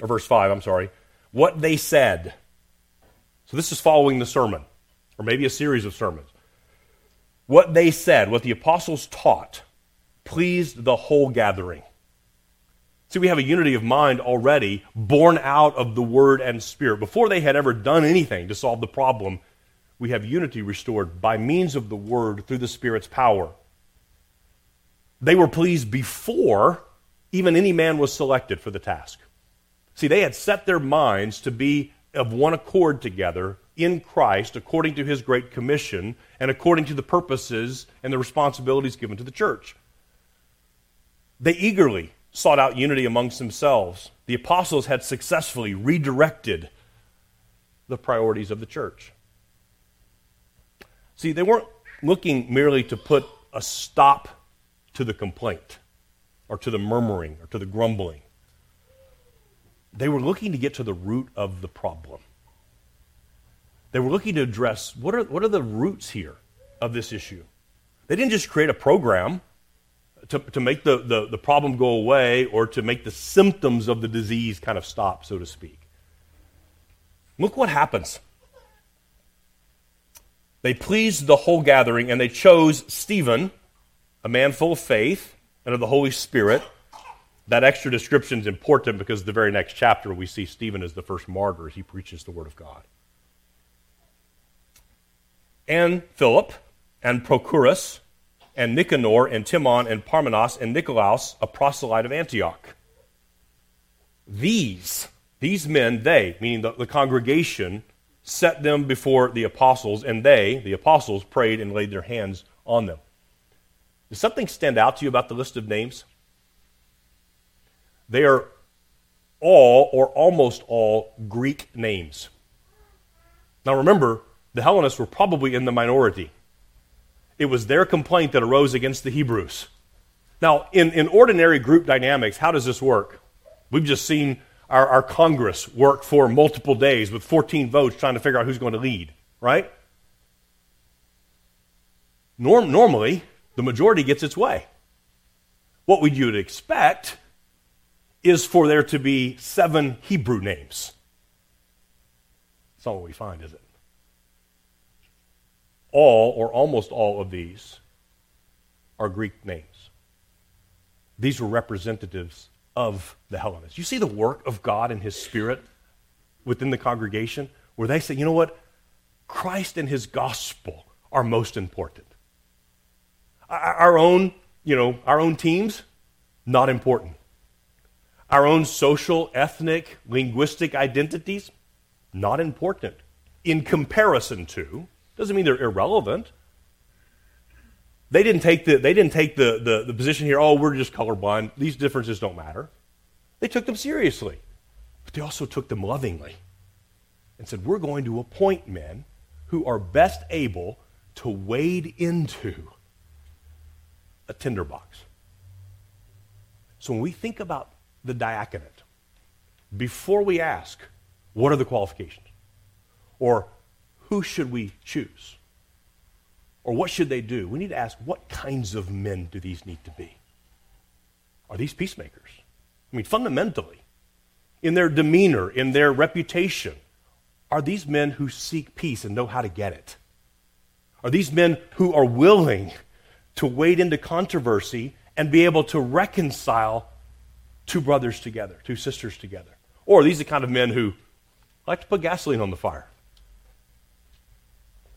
or verse 5, I'm sorry, what they said. So this is following the sermon, or maybe a series of sermons. What they said, what the apostles taught, pleased the whole gathering. See, we have a unity of mind already born out of the Word and Spirit. Before they had ever done anything to solve the problem, we have unity restored by means of the Word through the Spirit's power. They were pleased before even any man was selected for the task. See, they had set their minds to be of one accord together in Christ according to his great commission and according to the purposes and the responsibilities given to the church. They eagerly sought out unity amongst themselves. The apostles had successfully redirected the priorities of the church. See, they weren't looking merely to put a stop to the complaint or to the murmuring or to the grumbling. They were looking to get to the root of the problem. They were looking to address what are, what are the roots here of this issue. They didn't just create a program to, to make the, the, the problem go away or to make the symptoms of the disease kind of stop, so to speak. Look what happens. They pleased the whole gathering and they chose Stephen a man full of faith and of the Holy Spirit. That extra description is important because the very next chapter we see Stephen as the first martyr he preaches the Word of God. And Philip and Prochorus and Nicanor and Timon and Parmenas and Nicolaus, a proselyte of Antioch. These, these men, they, meaning the, the congregation, set them before the apostles, and they, the apostles, prayed and laid their hands on them. Does something stand out to you about the list of names? They are all, or almost all, Greek names. Now remember, the Hellenists were probably in the minority. It was their complaint that arose against the Hebrews. Now, in, in ordinary group dynamics, how does this work? We've just seen our, our Congress work for multiple days with 14 votes trying to figure out who's going to lead, right? Norm, normally, the majority gets its way. What would you expect is for there to be seven Hebrew names. That's not what we find, is it? All, or almost all, of these are Greek names. These were representatives of the Hellenists. You see the work of God and His Spirit within the congregation where they say, you know what? Christ and His gospel are most important. Our own, you know, our own teams, not important. Our own social, ethnic, linguistic identities, not important. In comparison to, doesn't mean they're irrelevant. They didn't take the, they didn't take the, the, the position here, oh, we're just colorblind. These differences don't matter. They took them seriously, but they also took them lovingly and said, we're going to appoint men who are best able to wade into a tinderbox. So when we think about the diaconate, before we ask, what are the qualifications? Or who should we choose? Or what should they do? We need to ask what kinds of men do these need to be? Are these peacemakers? I mean, fundamentally, in their demeanor, in their reputation, are these men who seek peace and know how to get it? Are these men who are willing to wade into controversy and be able to reconcile two brothers together, two sisters together? Or are these the kind of men who like to put gasoline on the fire,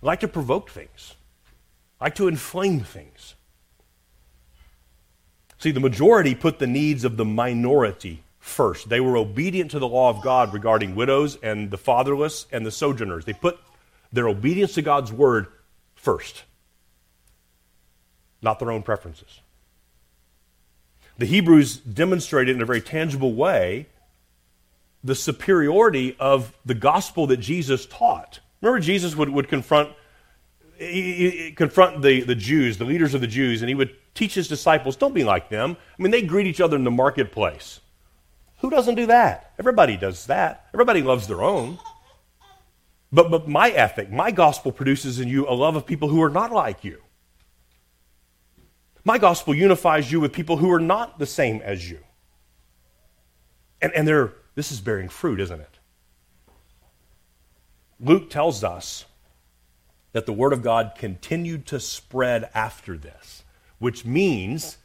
like to provoke things, like to inflame things? See, the majority put the needs of the minority first. They were obedient to the law of God regarding widows and the fatherless and the sojourners. They put their obedience to God's word first, not their own preferences. The Hebrews demonstrated in a very tangible way the superiority of the gospel that Jesus taught. Remember, Jesus would, would confront, he, he, confront the, the Jews, the leaders of the Jews, and he would teach his disciples, don't be like them. I mean, they greet each other in the marketplace. Who doesn't do that? Everybody does that. Everybody loves their own. But, but my ethic, my gospel produces in you a love of people who are not like you. My gospel unifies you with people who are not the same as you. And, and they're, this is bearing fruit, isn't it? Luke tells us that the Word of God continued to spread after this, which means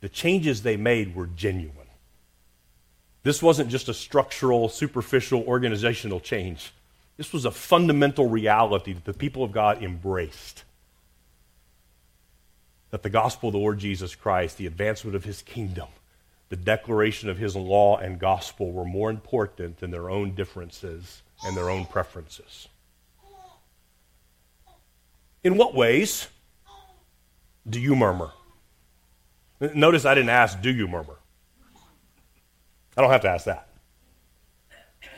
the changes they made were genuine. This wasn't just a structural, superficial, organizational change. This was a fundamental reality that the people of God embraced. That the gospel of the Lord Jesus Christ, the advancement of his kingdom, the declaration of his law and gospel were more important than their own differences and their own preferences. In what ways do you murmur? Notice I didn't ask, do you murmur? I don't have to ask that.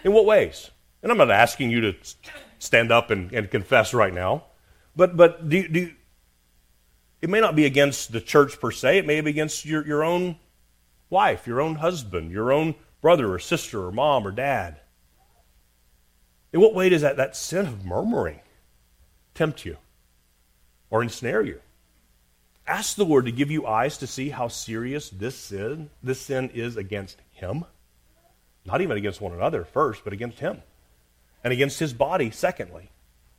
In what ways? And I'm not asking you to stand up and, and confess right now, but, but do, do, it may not be against the church per se, it may be against your, your own wife, your own husband, your own brother or sister or mom or dad. In what way does that, that sin of murmuring tempt you or ensnare you? Ask the Lord to give you eyes to see how serious this sin, this sin is against Him. Not even against one another first, but against Him. And against His body, secondly.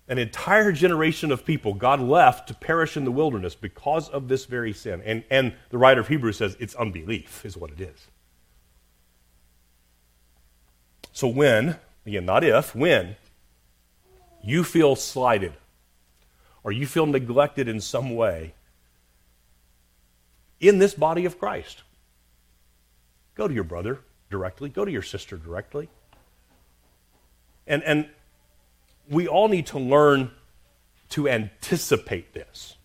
An entire generation of people God left to perish in the wilderness because of this very sin. And, and the writer of Hebrews says it's unbelief, is what it is. So when, again, not if, when you feel slighted or you feel neglected in some way in this body of Christ, go to your brother directly, go to your sister directly. And, and we all need to learn to anticipate this.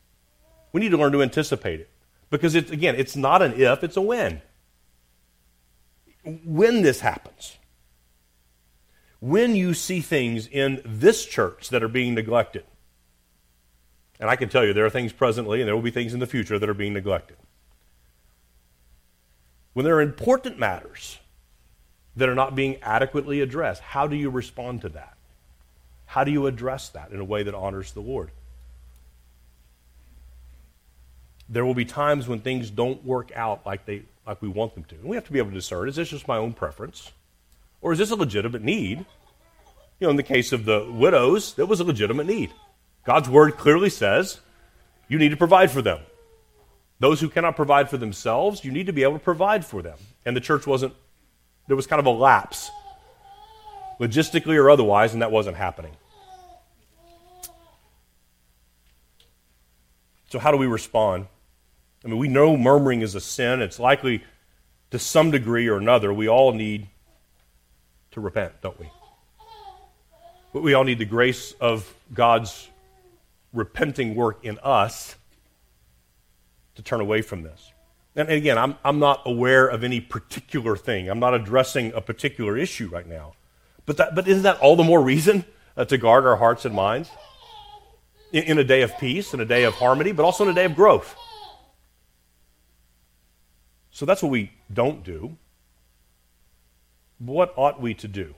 We need to learn to anticipate it. Because, it's, again, it's not an if, it's a when. When this happens, when you see things in this church that are being neglected, and I can tell you there are things presently and there will be things in the future that are being neglected. When there are important matters that are not being adequately addressed, how do you respond to that? How do you address that in a way that honors the Lord? There will be times when things don't work out like, they, like we want them to. And we have to be able to discern is this just my own preference? Or is this a legitimate need? You know, in the case of the widows, that was a legitimate need. God's word clearly says you need to provide for them. Those who cannot provide for themselves, you need to be able to provide for them. And the church wasn't, there was kind of a lapse, logistically or otherwise, and that wasn't happening. So, how do we respond? I mean, we know murmuring is a sin. It's likely to some degree or another, we all need to repent, don't we? But we all need the grace of God's repenting work in us to turn away from this. And again, I'm, I'm not aware of any particular thing. I'm not addressing a particular issue right now. But, that, but isn't that all the more reason uh, to guard our hearts and minds? in, in a day of peace, in a day of harmony, but also in a day of growth. So that's what we don't do. What ought we to do?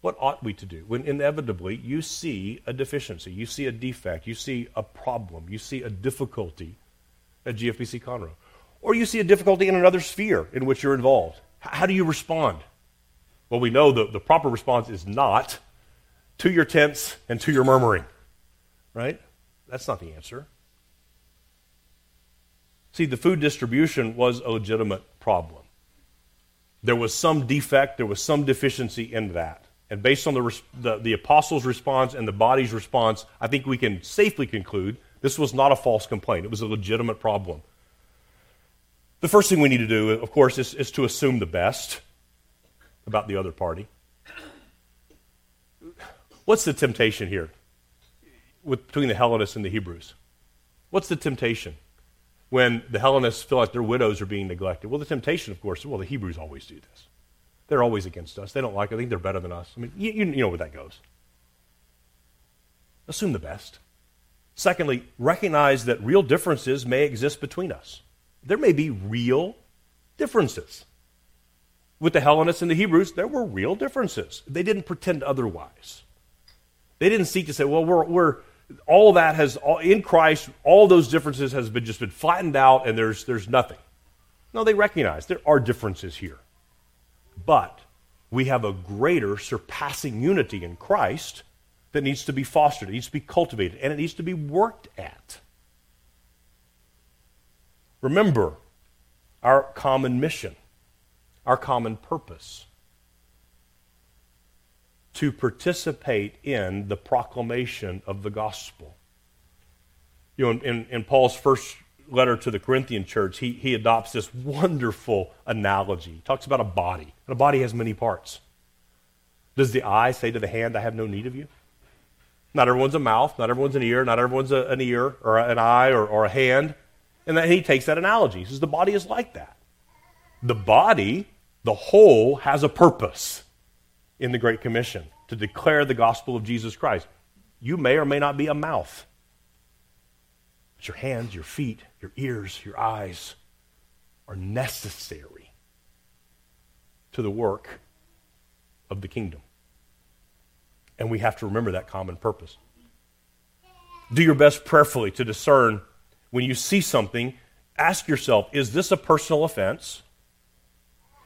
What ought we to do when inevitably you see a deficiency, you see a defect, you see a problem, you see a difficulty at GFBC Conroe, or you see a difficulty in another sphere in which you're involved? How do you respond? Well, we know the, the proper response is not to your tents and to your murmuring, right? That's not the answer. See, the food distribution was a legitimate problem. There was some defect, there was some deficiency in that. And based on the, the, the, apostles' response and the body's response, I think we can safely conclude this was not a false complaint. It was a legitimate problem. The first thing we need to do, of course, is, is to assume the best about the other party. What's the temptation here between the Hellenists and the Hebrews? What's the temptation when the Hellenists feel like their widows are being neglected? Well, the temptation, of course, well, the Hebrews always do this. They're always against us. They don't like it. I think they're better than us. I mean, you, you know where that goes. Assume the best. Secondly, recognize that real differences may exist between us. There may be real differences. With the Hellenists and the Hebrews, there were real differences. They didn't pretend otherwise. They didn't seek to say, well, we're, we're all that has, all, in Christ, all those differences has been just been flattened out and there's, there's nothing. No, they recognize there are differences here. But we have a greater surpassing unity in Christ that needs to be fostered, it needs to be cultivated, and it needs to be worked at. Remember our common mission, our common purpose to participate in the proclamation of the gospel. You know, in, in, Paul's first letter to the Corinthian church, he, he adopts this wonderful analogy. He talks about a body, and a body has many parts. Does the eye say to the hand, I have no need of you? Not everyone's a mouth, not everyone's an ear, not everyone's a, an ear or an eye or, or a hand. And then he takes that analogy. He says the body is like that. The body, the whole, has a purpose in the Great Commission to declare the gospel of Jesus Christ. You may or may not be a mouth. But your hands, your feet, your ears, your eyes are necessary to the work of the kingdom. And we have to remember that common purpose. Do your best prayerfully to discern when you see something, ask yourself is this a personal offense?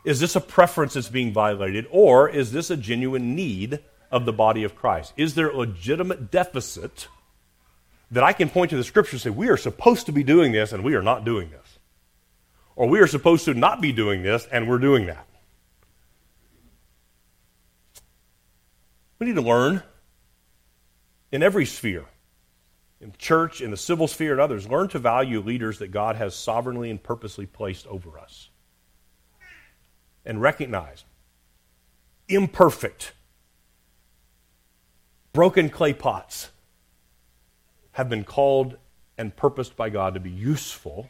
Is this a preference that's being violated? Or is this a genuine need of the body of Christ? Is there a legitimate deficit that I can point to the scripture and say, we are supposed to be doing this and we are not doing this. Or we are supposed to not be doing this and we're doing that. We need to learn in every sphere, in church, in the civil sphere, and others, learn to value leaders that God has sovereignly and purposely placed over us. And recognize imperfect, broken clay pots have been called and purposed by God to be useful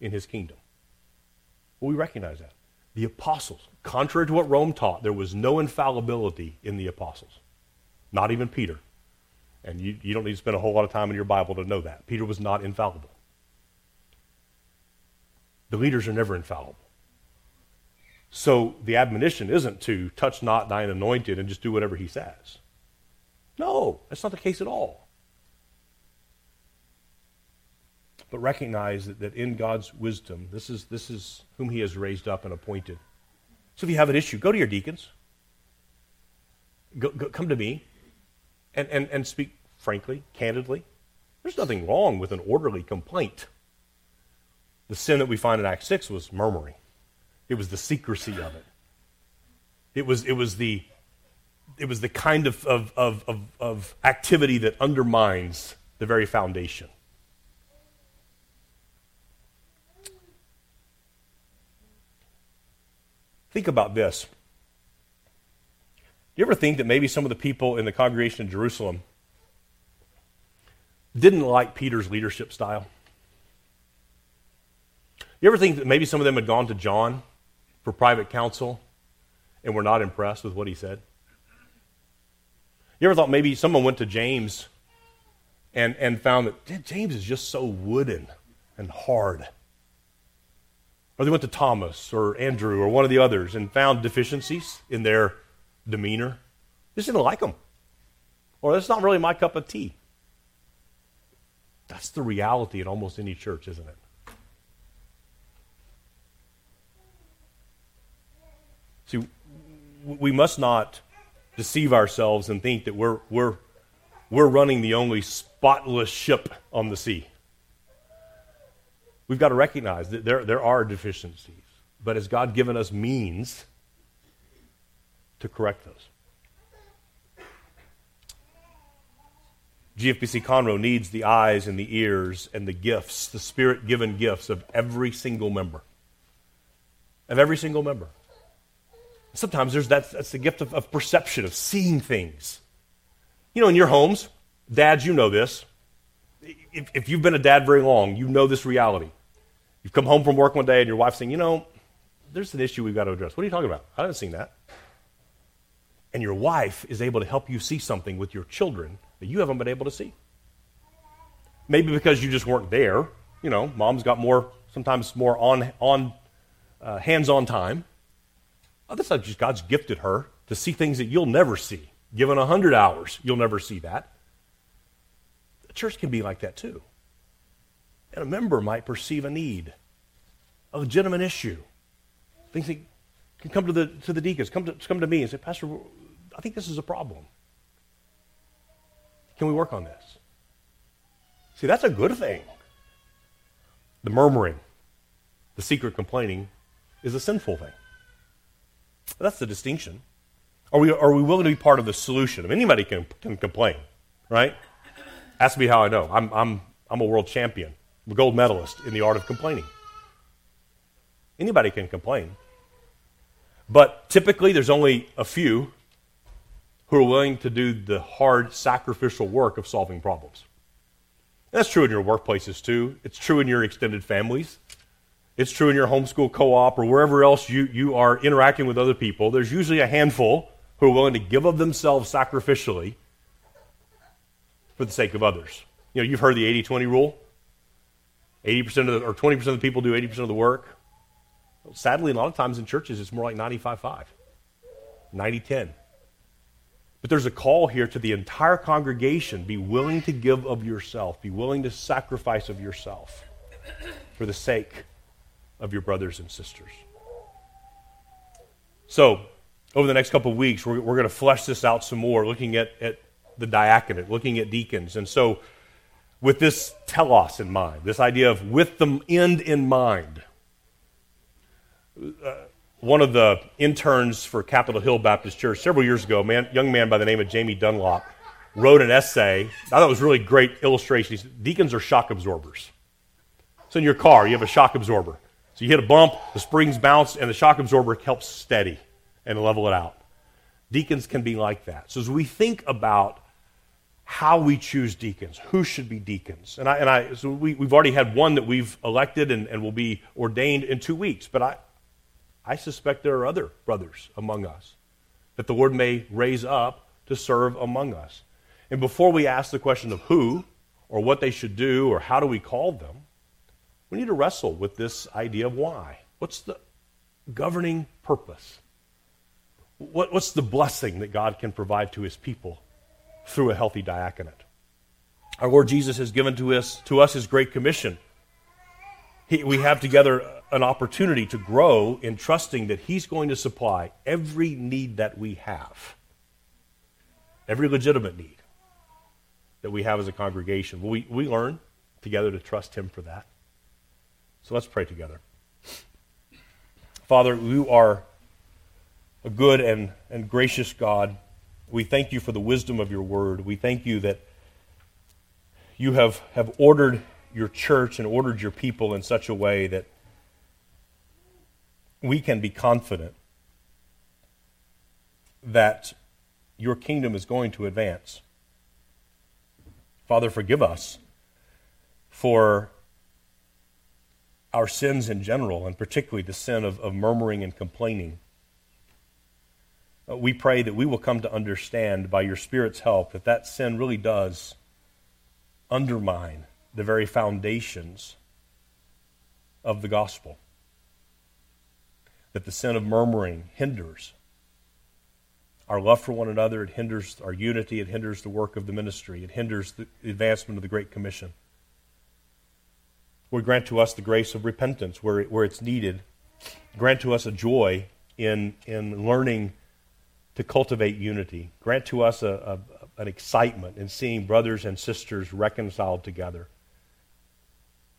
in his kingdom. Well, we recognize that. The apostles, contrary to what Rome taught, there was no infallibility in the apostles, not even Peter. And you, you don't need to spend a whole lot of time in your Bible to know that. Peter was not infallible. The leaders are never infallible. So the admonition isn't to touch not thine anointed and just do whatever he says. No, that's not the case at all. But recognize that, that in God's wisdom, this is, this is whom He has raised up and appointed. So if you have an issue, go to your deacons. Go, go, come to me and, and, and speak frankly, candidly. There's nothing wrong with an orderly complaint. The sin that we find in Acts 6 was murmuring, it was the secrecy of it. It was, it was the it was the kind of, of, of, of, of activity that undermines the very foundation. Think about this. Do you ever think that maybe some of the people in the congregation in Jerusalem didn't like Peter's leadership style? You ever think that maybe some of them had gone to John for private counsel and were not impressed with what he said? You ever thought maybe someone went to James and, and found that James is just so wooden and hard? Or they went to Thomas or Andrew or one of the others and found deficiencies in their demeanor. Just didn't like them. Or that's not really my cup of tea. That's the reality in almost any church, isn't it? See, we must not deceive ourselves and think that we're, we're, we're running the only spotless ship on the sea. We've got to recognize that there, there are deficiencies, but has God given us means to correct those? GFBC Conroe needs the eyes and the ears and the gifts, the spirit given gifts of every single member. Of every single member. Sometimes there's that, that's the gift of, of perception, of seeing things. You know, in your homes, dads, you know this. If, if you've been a dad very long, you know this reality. You've come home from work one day and your wife's saying, you know, there's an issue we've got to address. What are you talking about? I haven't seen that. And your wife is able to help you see something with your children that you haven't been able to see. Maybe because you just weren't there. You know, mom's got more, sometimes more on, on uh, hands on time. Other times, just God's gifted her to see things that you'll never see. Given a 100 hours, you'll never see that. The church can be like that too. And a member might perceive a need, a legitimate issue. Things that can come to the, to the deacons, come to, come to me and say, Pastor, I think this is a problem. Can we work on this? See, that's a good thing. The murmuring, the secret complaining, is a sinful thing. That's the distinction. Are we, are we willing to be part of the solution? I mean, anybody can, can complain, right? Ask me how I know. I'm, I'm, I'm a world champion, I'm a gold medalist in the art of complaining. Anybody can complain. But typically, there's only a few who are willing to do the hard sacrificial work of solving problems. that's true in your workplaces too. It's true in your extended families. It's true in your homeschool co op or wherever else you, you are interacting with other people. There's usually a handful who are willing to give of themselves sacrificially for the sake of others. You know, you've heard the 80 20 rule 80% of the, or 20% of the people do 80% of the work. Sadly, a lot of times in churches, it's more like 95 5, 90 10. But there's a call here to the entire congregation be willing to give of yourself, be willing to sacrifice of yourself for the sake of your brothers and sisters. So, over the next couple of weeks, we're, we're going to flesh this out some more, looking at, at the diaconate, looking at deacons. And so, with this telos in mind, this idea of with the end in mind, uh, one of the interns for Capitol Hill Baptist Church several years ago, man, young man by the name of Jamie Dunlop, wrote an essay. I thought it was really great illustration. He said, Deacons are shock absorbers. So in your car, you have a shock absorber. So you hit a bump, the springs bounce, and the shock absorber helps steady and level it out. Deacons can be like that. So as we think about how we choose deacons, who should be deacons, and I, and I so we, we've already had one that we've elected and, and will be ordained in two weeks, but I, I suspect there are other brothers among us that the Lord may raise up to serve among us. And before we ask the question of who or what they should do or how do we call them, we need to wrestle with this idea of why. What's the governing purpose? What, what's the blessing that God can provide to his people through a healthy diaconate? Our Lord Jesus has given to us, to us his great commission. He, we have together an opportunity to grow in trusting that He's going to supply every need that we have, every legitimate need that we have as a congregation. We, we learn together to trust Him for that. So let's pray together. Father, you are a good and, and gracious God. We thank you for the wisdom of your word. We thank you that you have, have ordered your church and ordered your people in such a way that we can be confident that your kingdom is going to advance. Father, forgive us for our sins in general, and particularly the sin of, of murmuring and complaining. Uh, we pray that we will come to understand by your Spirit's help that that sin really does undermine the very foundations of the gospel that the sin of murmuring hinders our love for one another, it hinders our unity, it hinders the work of the ministry, it hinders the advancement of the Great Commission. Lord, grant to us the grace of repentance where, where it's needed. Grant to us a joy in, in learning to cultivate unity. Grant to us a, a, an excitement in seeing brothers and sisters reconciled together.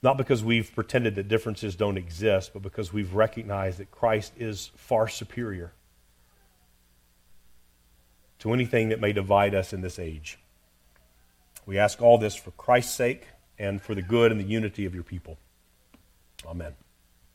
Not because we've pretended that differences don't exist, but because we've recognized that Christ is far superior to anything that may divide us in this age. We ask all this for Christ's sake and for the good and the unity of your people. Amen.